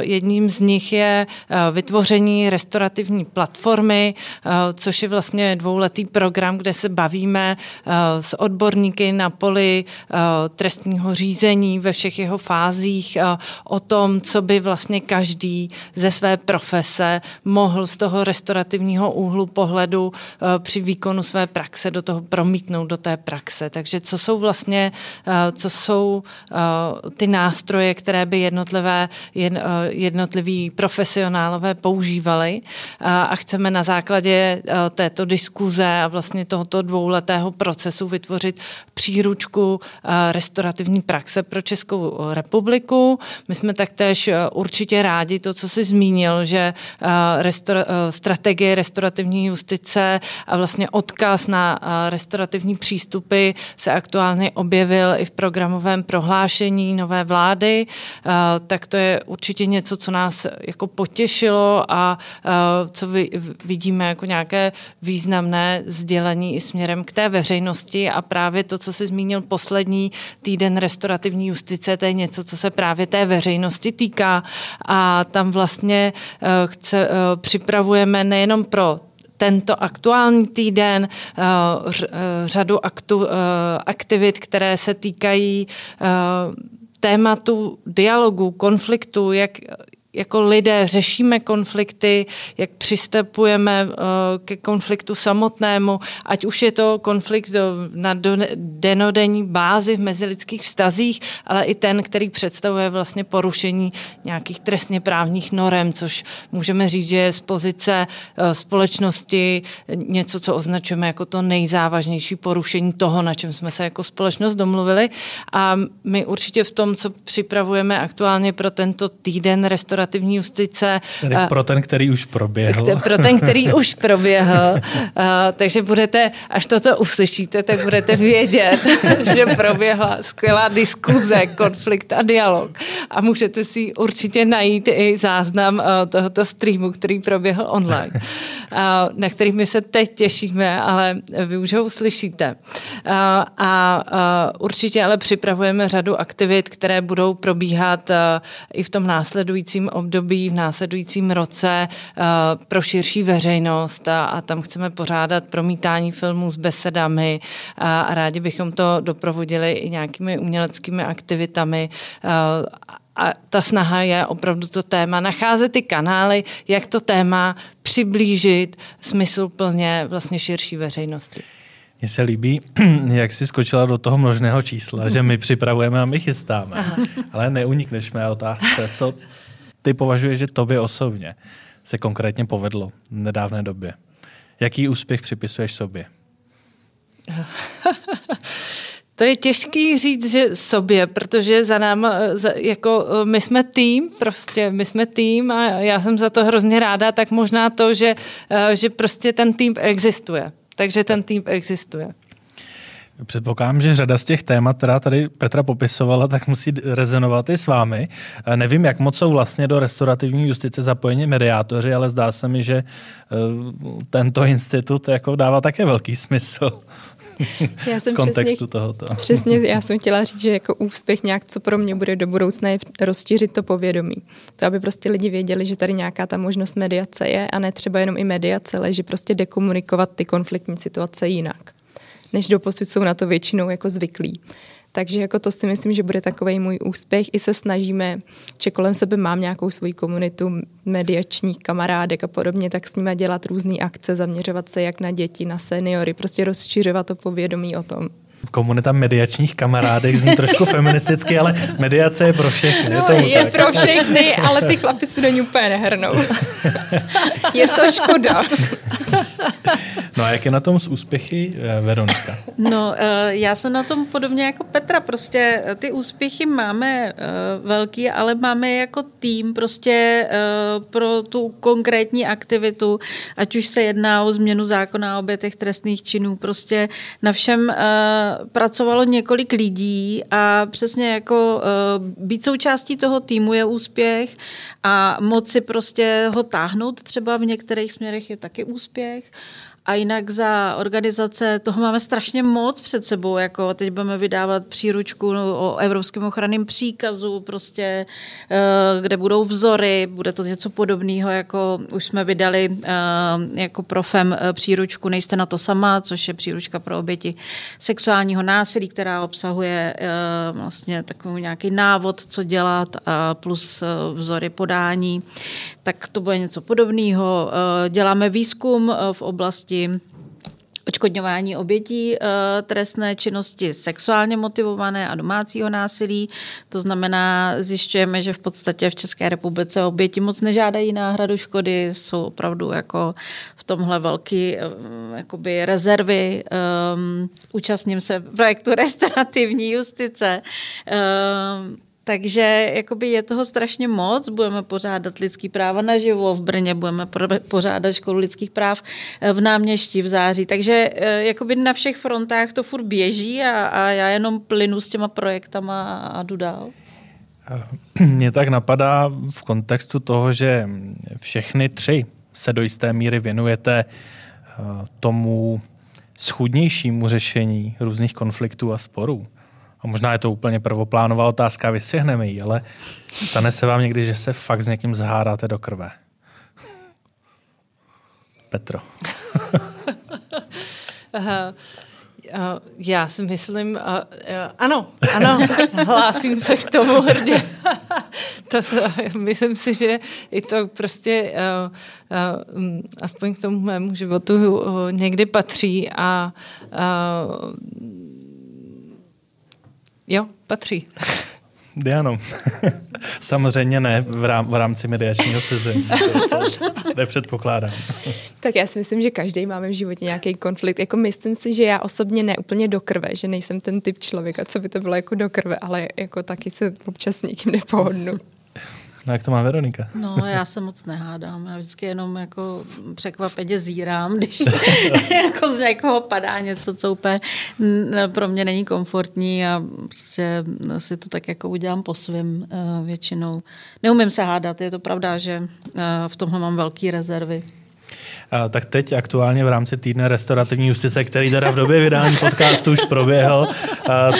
Jedním z nich je vytvoření restaurativní platformy platformy, eh, což je vlastně dvouletý program, kde se bavíme eh, s odborníky na poli eh, trestního řízení ve všech jeho fázích o tom, co by vlastně každý ze své profese mohl z toho restaurativního úhlu pohledu při výkonu své praxe do toho promítnout do té praxe. Takže co jsou vlastně, co jsou ty nástroje, které by jednotlivé, jednotliví profesionálové používali a chceme na základě eh, této diskuze a vlastně tohoto dvouletého procesu vytvořit příručku eh, restaurativní praxe pro Českou republiku. My jsme taktéž eh, určitě rádi to, co jsi zmínil, že restora- strategie restaurativní justice a vlastně odkaz na restaurativní přístupy se aktuálně objevil i v programovém prohlášení nové vlády, tak to je určitě něco, co nás jako potěšilo a co vy, vidíme jako nějaké významné sdělení i směrem k té veřejnosti a právě to, co se zmínil poslední týden restaurativní justice, to je něco, co se právě té veřejnosti týká a tam vlastně uh, chce, uh, připravujeme nejenom pro tento aktuální týden řadu aktu, aktivit, které se týkají tématu dialogu, konfliktu, jak, jako lidé řešíme konflikty, jak přistupujeme eh, ke konfliktu samotnému, ať už je to konflikt na denodenní bázi v mezilidských vztazích, ale i ten, který představuje vlastně porušení nějakých trestně právních norem, což můžeme říct, že je z pozice eh, společnosti něco, co označujeme jako to nejzávažnější porušení toho, na čem jsme se jako společnost domluvili. A my určitě v tom, co připravujeme aktuálně pro tento týden restaurace, administrativní justice. Tedy pro ten, který už proběhl. Pro ten, který už proběhl. Takže budete, až toto uslyšíte, tak budete vědět, že proběhla skvělá diskuze, konflikt a dialog. A můžete si určitě najít i záznam tohoto streamu, který proběhl online, na který my se teď těšíme, ale vy už ho uslyšíte. A určitě ale připravujeme řadu aktivit, které budou probíhat i v tom následujícím období v následujícím roce uh, pro širší veřejnost a, a tam chceme pořádat promítání filmů s besedami a, a rádi bychom to doprovodili i nějakými uměleckými aktivitami uh, a ta snaha je opravdu to téma, nacházet ty kanály, jak to téma přiblížit smysluplně vlastně širší veřejnosti. Mně se líbí, jak jsi skočila do toho množného čísla, že my připravujeme a my chystáme. Aha. Ale neunikneš mé otázce, co ty považuješ, že tobě osobně se konkrétně povedlo v nedávné době? Jaký úspěch připisuješ sobě? To je těžký říct, že sobě, protože za náma, jako my jsme tým, prostě my jsme tým a já jsem za to hrozně ráda, tak možná to, že, že prostě ten tým existuje. Takže ten tým existuje. Předpokládám, že řada z těch témat, která tady Petra popisovala, tak musí rezonovat i s vámi. Nevím, jak moc jsou vlastně do restaurativní justice zapojeni mediátoři, ale zdá se mi, že e, tento institut jako dává také velký smysl. Já jsem kontextu přesně, tohoto. Přesně, já jsem chtěla říct, že jako úspěch nějak, co pro mě bude do budoucna, je rozšířit to povědomí. To, aby prostě lidi věděli, že tady nějaká ta možnost mediace je a ne třeba jenom i mediace, ale že prostě dekomunikovat ty konfliktní situace jinak než doposud jsou na to většinou jako zvyklí. Takže jako to si myslím, že bude takový můj úspěch. I se snažíme, že kolem sebe mám nějakou svoji komunitu mediačních kamarádek a podobně, tak s nimi dělat různé akce, zaměřovat se jak na děti, na seniory, prostě rozšiřovat to povědomí o tom komunita mediačních kamarádek zní trošku feministicky, ale mediace je pro všechny. No, je, je tak. pro všechny, ale ty chlapi se do ní úplně nehrnou. je to škoda. No a jak je na tom s úspěchy eh, Veronika? No, eh, já jsem na tom podobně jako Petra. Prostě eh, ty úspěchy máme velký, ale máme jako tým prostě pro tu konkrétní aktivitu, ať už se jedná o změnu zákona o obětech trestných činů, prostě na všem pracovalo několik lidí a přesně jako být součástí toho týmu je úspěch a moci prostě ho táhnout třeba v některých směrech je taky úspěch. A jinak za organizace toho máme strašně moc před sebou, jako teď budeme vydávat příručku o evropském ochranném příkazu, prostě, eh, kde budou vzory, bude to něco podobného, jako už jsme vydali eh, jako profem eh, příručku Nejste na to sama, což je příručka pro oběti sexuálního násilí, která obsahuje vlastně takový nějaký návod, co dělat, plus vzory podání. Tak to bude něco podobného. Děláme výzkum v oblasti oblasti očkodňování obětí uh, trestné činnosti sexuálně motivované a domácího násilí. To znamená, zjišťujeme, že v podstatě v České republice oběti moc nežádají náhradu škody, jsou opravdu jako v tomhle velký uh, jakoby rezervy. Um, účastním se projektu restaurativní justice. Um, takže jakoby je toho strašně moc. Budeme pořádat lidský práva naživo v Brně, budeme pořádat školu lidských práv eh, v náměstí v září. Takže eh, jakoby na všech frontách to furt běží a, a já jenom plynu s těma projektama a jdu dál. Mě tak napadá v kontextu toho, že všechny tři se do jisté míry věnujete tomu schudnějšímu řešení různých konfliktů a sporů. A možná je to úplně prvoplánová otázka, vystřihneme ji, ale stane se vám někdy, že se fakt s někým zahádáte do krve? Petro. Já si myslím, ano, ano, hlásím se k tomu hrdě. to, myslím si, že i to prostě aspoň k tomu mému životu někdy patří a jo, patří. Diano, samozřejmě ne v, rám, v rámci mediačního sezení. To, to nepředpokládám. tak já si myslím, že každý máme v životě nějaký konflikt. Jako myslím si, že já osobně ne úplně do krve, že nejsem ten typ člověka, co by to bylo jako do krve, ale jako taky se občas někým nepohodnu. No jak to má Veronika? No já se moc nehádám, já vždycky jenom jako překvapeně zírám, když jako z někoho padá něco, co úplně pro mě není komfortní a prostě si to tak jako udělám po svým eh, většinou. Neumím se hádat, je to pravda, že eh, v tomhle mám velké rezervy tak teď aktuálně v rámci týdne restaurativní justice, který teda v době vydání podcastu už proběhl,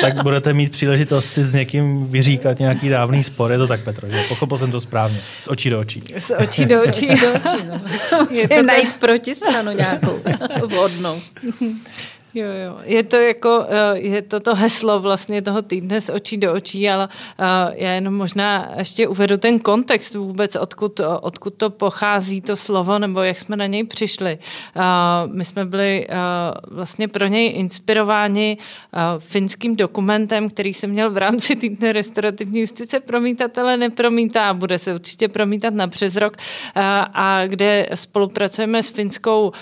tak budete mít příležitost si s někým vyříkat nějaký dávný spor. Je to tak, Petro, že pochopil jsem to správně. Z očí do očí. Z očí do očí. do očí no. Musím najít protistranu nějakou vhodnou. Jo, jo. Je to jako, eh, je to to heslo vlastně toho týdne z očí do očí, ale eh, já jenom možná ještě uvedu ten kontext vůbec, odkud, odkud to pochází, to slovo, nebo jak jsme na něj přišli. Eh, my jsme byli vlastně pro něj inspirováni finským dokumentem, který se měl v rámci týdne restaurativní justice promítat, ale nepromítá, bude se určitě promítat na přes rok, a kde spolupracujeme s finskou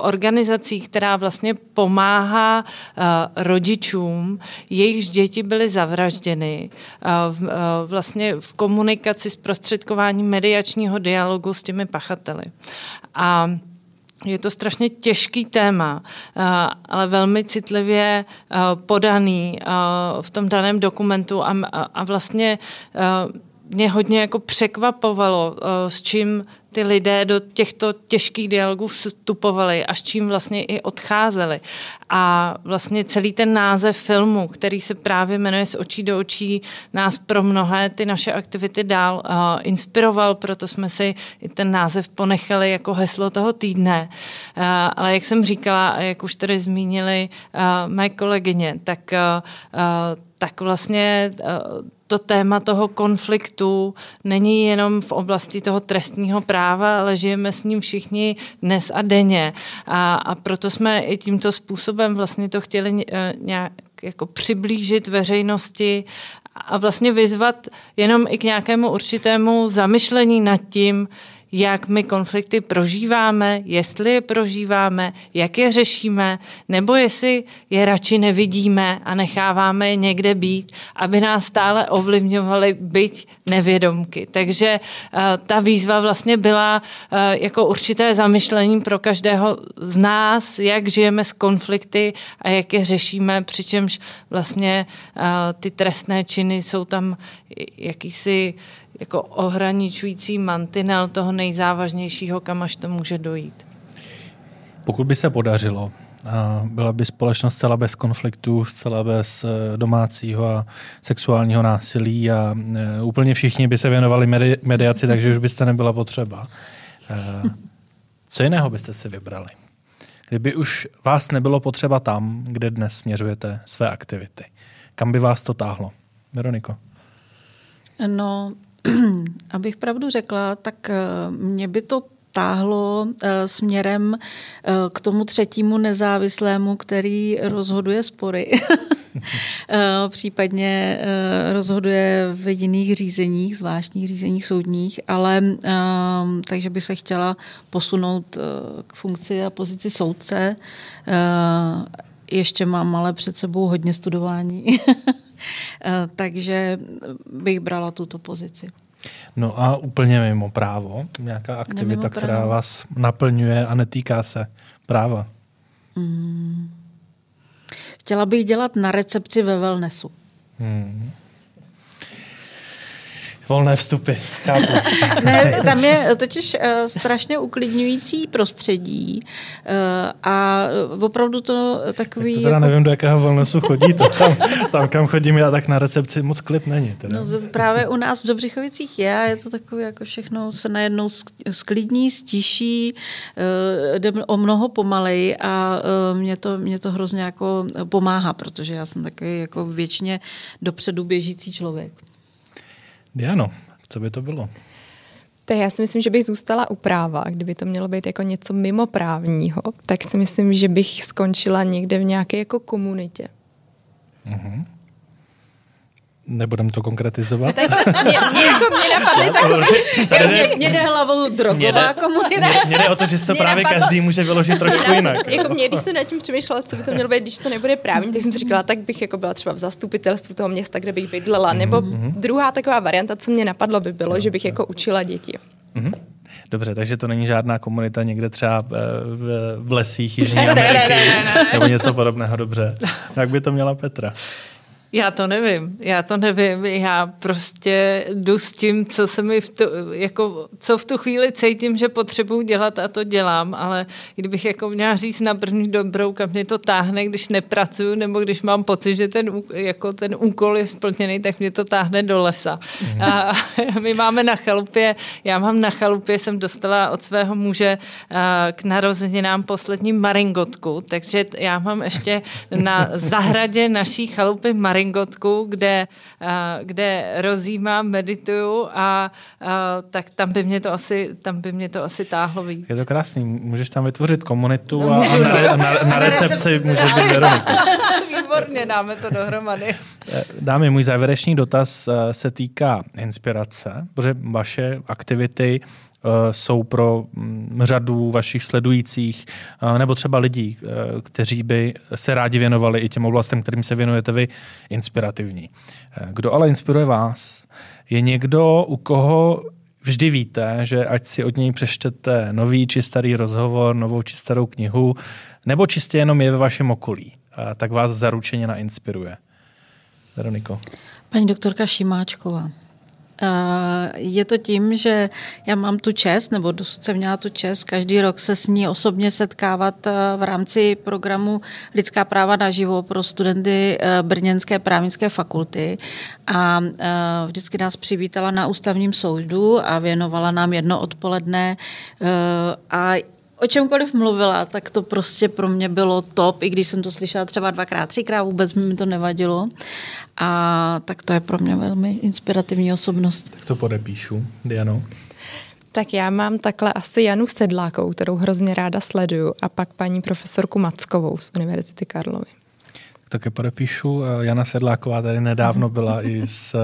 organizací, která vlastně pomáhá pomáhá uh, rodičům, jejichž děti byly zavražděny uh, vlastně v komunikaci s prostředkováním mediačního dialogu s těmi pachateli. A je to strašně těžký téma, ale velmi citlivě podaný v tom daném dokumentu a vlastně mě hodně jako překvapovalo, s čím ty lidé do těchto těžkých dialogů vstupovali a s čím vlastně i odcházeli. A vlastně celý ten název filmu, který se právě jmenuje Z očí do očí, nás pro mnohé ty naše aktivity dál uh, inspiroval, proto jsme si i ten název ponechali jako heslo toho týdne. Uh, ale jak jsem říkala, jak už tady zmínili uh, mé kolegyně, tak uh, tak vlastně to téma toho konfliktu není jenom v oblasti toho trestního práva, ale žijeme s ním všichni dnes a denně. A, a proto jsme i tímto způsobem vlastně to chtěli eh, nějak jako přiblížit veřejnosti a vlastně vyzvat jenom i k nějakému určitému zamyšlení nad tím, jak my konflikty prožíváme, jestli je prožíváme, jak je řešíme, nebo jestli je radši nevidíme a necháváme je někde být, aby nás stále ovlivňovaly byť nevědomky. Takže uh, ta výzva vlastně byla uh, jako určité zamyšlení pro každého z nás, jak žijeme s konflikty a jak je řešíme, přičemž vlastně uh, ty trestné činy jsou tam jakýsi jako ohraničující mantinel toho nejzávažnějšího, kam až to může dojít. Pokud by se podařilo, byla by společnost zcela bez konfliktů, zcela bez e, domácího a sexuálního násilí a e, úplně všichni by se věnovali mediaci, takže už byste nebyla potřeba. E, co jiného byste si vybrali? Kdyby už vás nebylo potřeba tam, kde dnes směřujete své aktivity, kam by vás to táhlo? Veroniko? No, abych pravdu řekla, tak eh, mě by to táhlo eh, směrem eh, k tomu třetímu nezávislému, který rozhoduje spory, případně rozhoduje v jiných řízeních, zvláštních řízeních soudních, ale takže by se chtěla posunout k funkci a pozici soudce. Ještě mám ale před sebou hodně studování. Eh, takže bych brala tuto pozici. No a úplně mimo právo, nějaká aktivita, právo. která vás naplňuje a netýká se práva. Hmm. Chtěla bych dělat na recepci ve wellnessu. Hmm. Volné vstupy, chápu. ne, tam je totiž uh, strašně uklidňující prostředí uh, a opravdu to takový... Tak to teda jako... nevím, do jakého volnesu chodíte. Tam, tam, kam chodím já, tak na recepci moc klid není. Teda. No, právě u nás v Dobřichovicích je a je to takové, jako všechno se najednou sklidní, stiší, uh, jde o mnoho pomalej a uh, mě, to, mě to hrozně jako pomáhá, protože já jsem takový jako věčně dopředu běžící člověk. Diano, co by to bylo? Tak já si myslím, že bych zůstala u práva. Kdyby to mělo být jako něco mimo právního, tak si myslím, že bych skončila někde v nějaké jako komunitě. Uh-huh. Nebudem to konkretizovat. Tak mě, mě, jako mě napadly takové... Mě, mě jde hlavou drogová komunita. Mě, mě jde o to, že si to mě právě napadlo, každý může vyložit trošku jinak. Jako mě, když jsem nad tím přemýšlela, co by to mělo být, když to nebude právní, tak jsem si říkala, tak bych jako byla třeba v zastupitelstvu toho města, kde bych bydlela. Mm-hmm. Nebo mhm. druhá taková varianta, co mě napadlo, by bylo, že bych jako učila děti. Mm-hmm. Dobře, takže to není žádná komunita někde třeba v, v lesích Jižní Ameriky ne, ne, ne, ne. nebo něco podobného. Dobře. Jak by to měla Petra? Já to nevím, já to nevím, já prostě jdu s tím, co se mi v tu, jako, co v tu chvíli cítím, že potřebuji dělat a to dělám, ale kdybych jako měla říct na první dobrou, kam mě to táhne, když nepracuju, nebo když mám pocit, že ten, jako ten úkol je splněný, tak mě to táhne do lesa. Mm. A my máme na chalupě, já mám na chalupě, jsem dostala od svého muže k narozeninám poslední maringotku, takže já mám ještě na zahradě naší chalupy maringotku, Ringotku, kde, kde rozjímám, medituju a, a tak tam by mě to asi, tam by mě to asi táhlo víc. Je to krásný, můžeš tam vytvořit komunitu no, a, a na, na, na recepci může být Veronika. Výborně, dáme to dohromady. Eh, dámy, můj závěrečný dotaz eh, se týká inspirace, protože vaše aktivity Eh, jsou pro mm, řadu vašich sledujících eh, nebo třeba lidí, eh, kteří by se rádi věnovali i těm oblastem, kterým se věnujete vy, inspirativní. Kdo ale inspiruje vás? Je někdo, u koho vždy víte, že ať si od něj přečtete nový či starý rozhovor, novou či starou knihu, nebo čistě jenom je ve vašem okolí, tak vás zaručeně nainspiruje. Veroniko. Paní doktorka Šimáčková. Je to tím, že já mám tu čest, nebo dosud jsem měla tu čest, každý rok se s ní osobně setkávat v rámci programu Lidská práva naživo pro studenty Brněnské právnické fakulty. A vždycky nás přivítala na ústavním soudu a věnovala nám jedno odpoledne a o čemkoliv mluvila, tak to prostě pro mě bylo top, i když jsem to slyšela třeba dvakrát, třikrát, vůbec mi to nevadilo. A tak to je pro mě velmi inspirativní osobnost. Tak to podepíšu. Diano? Tak já mám takhle asi Janu Sedlákovou, kterou hrozně ráda sleduju, a pak paní profesorku Mackovou z Univerzity Karlovy. Také podepíšu. Jana Sedláková tady nedávno byla i s,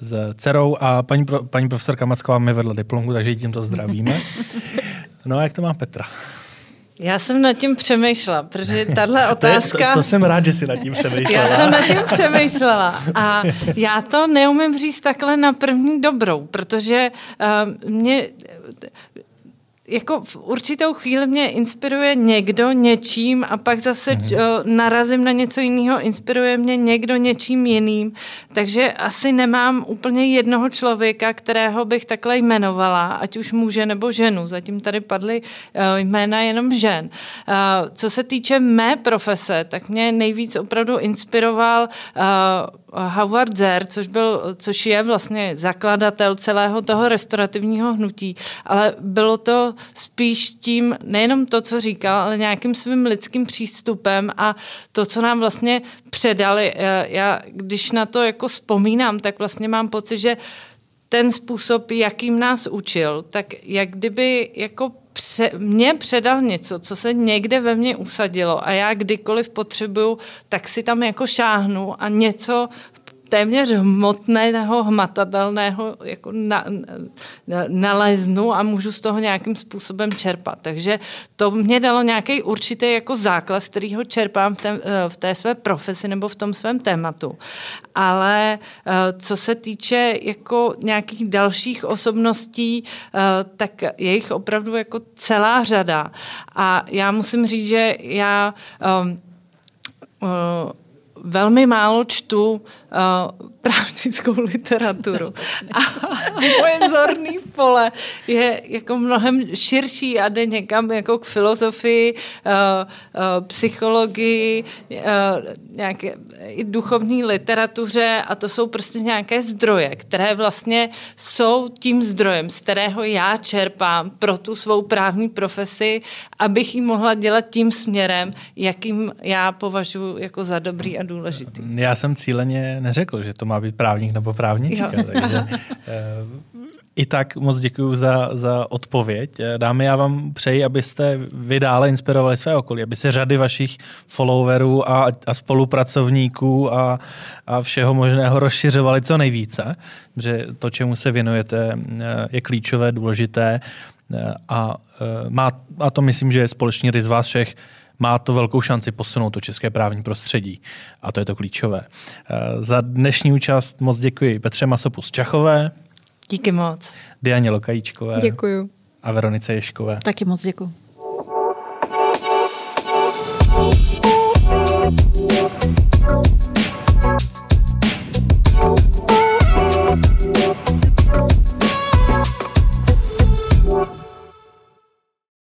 s dcerou a paní, paní profesorka Macková mi vedla diplomku, takže tím to zdravíme. No a jak to má Petra? Já jsem nad tím přemýšlela, protože tahle otázka... to, je, to, to jsem rád, že jsi nad tím přemýšlela. Já jsem nad tím přemýšlela a já to neumím říct takhle na první dobrou, protože uh, mě jako v určitou chvíli mě inspiruje někdo něčím a pak zase mm-hmm. narazím na něco jiného, inspiruje mě někdo něčím jiným. Takže asi nemám úplně jednoho člověka, kterého bych takhle jmenovala, ať už muže nebo ženu. Zatím tady padly uh, jména jenom žen. Uh, co se týče mé profese, tak mě nejvíc opravdu inspiroval Howard Zer, což, byl, což je vlastně zakladatel celého toho restaurativního hnutí, ale bylo to spíš tím, nejenom to, co říkal, ale nějakým svým lidským přístupem a to, co nám vlastně předali. Já, když na to jako vzpomínám, tak vlastně mám pocit, že ten způsob, jakým nás učil, tak jak kdyby jako pře- mě předal něco, co se někde ve mně usadilo a já kdykoliv potřebuju, tak si tam jako šáhnu a něco téměř hmotného, hmatatelného jako na, na, naleznu a můžu z toho nějakým způsobem čerpat. Takže to mě dalo nějaký určitý jako základ, z kterého čerpám v té, v té své profesi nebo v tom svém tématu. Ale eh, co se týče jako nějakých dalších osobností, eh, tak je jich opravdu jako celá řada. A já musím říct, že já um, velmi málo čtu uh, právnickou literaturu. A, moje zorný pole je jako mnohem širší a jde někam jako k filozofii, uh, uh, psychologii, uh, nějaké i duchovní literatuře a to jsou prostě nějaké zdroje, které vlastně jsou tím zdrojem, z kterého já čerpám pro tu svou právní profesi, abych ji mohla dělat tím směrem, jakým já považuji jako za dobrý a důležitý. Já jsem cíleně neřekl, že to má být právník nebo právnička, takže eh, i tak moc děkuji za, za odpověď. Dámy, já vám přeji, abyste vy dále inspirovali své okolí, aby se řady vašich followerů a, a spolupracovníků a, a všeho možného rozšiřovaly co nejvíce, že to, čemu se věnujete, je klíčové, důležité a, má, a to myslím, že je společný rys vás všech, má to velkou šanci posunout to české právní prostředí. A to je to klíčové. Za dnešní účast moc děkuji Petře Masopus Čachové. Díky moc. Dianě Lokajíčkové. Děkuju. A Veronice Ješkové. Taky moc děkuji.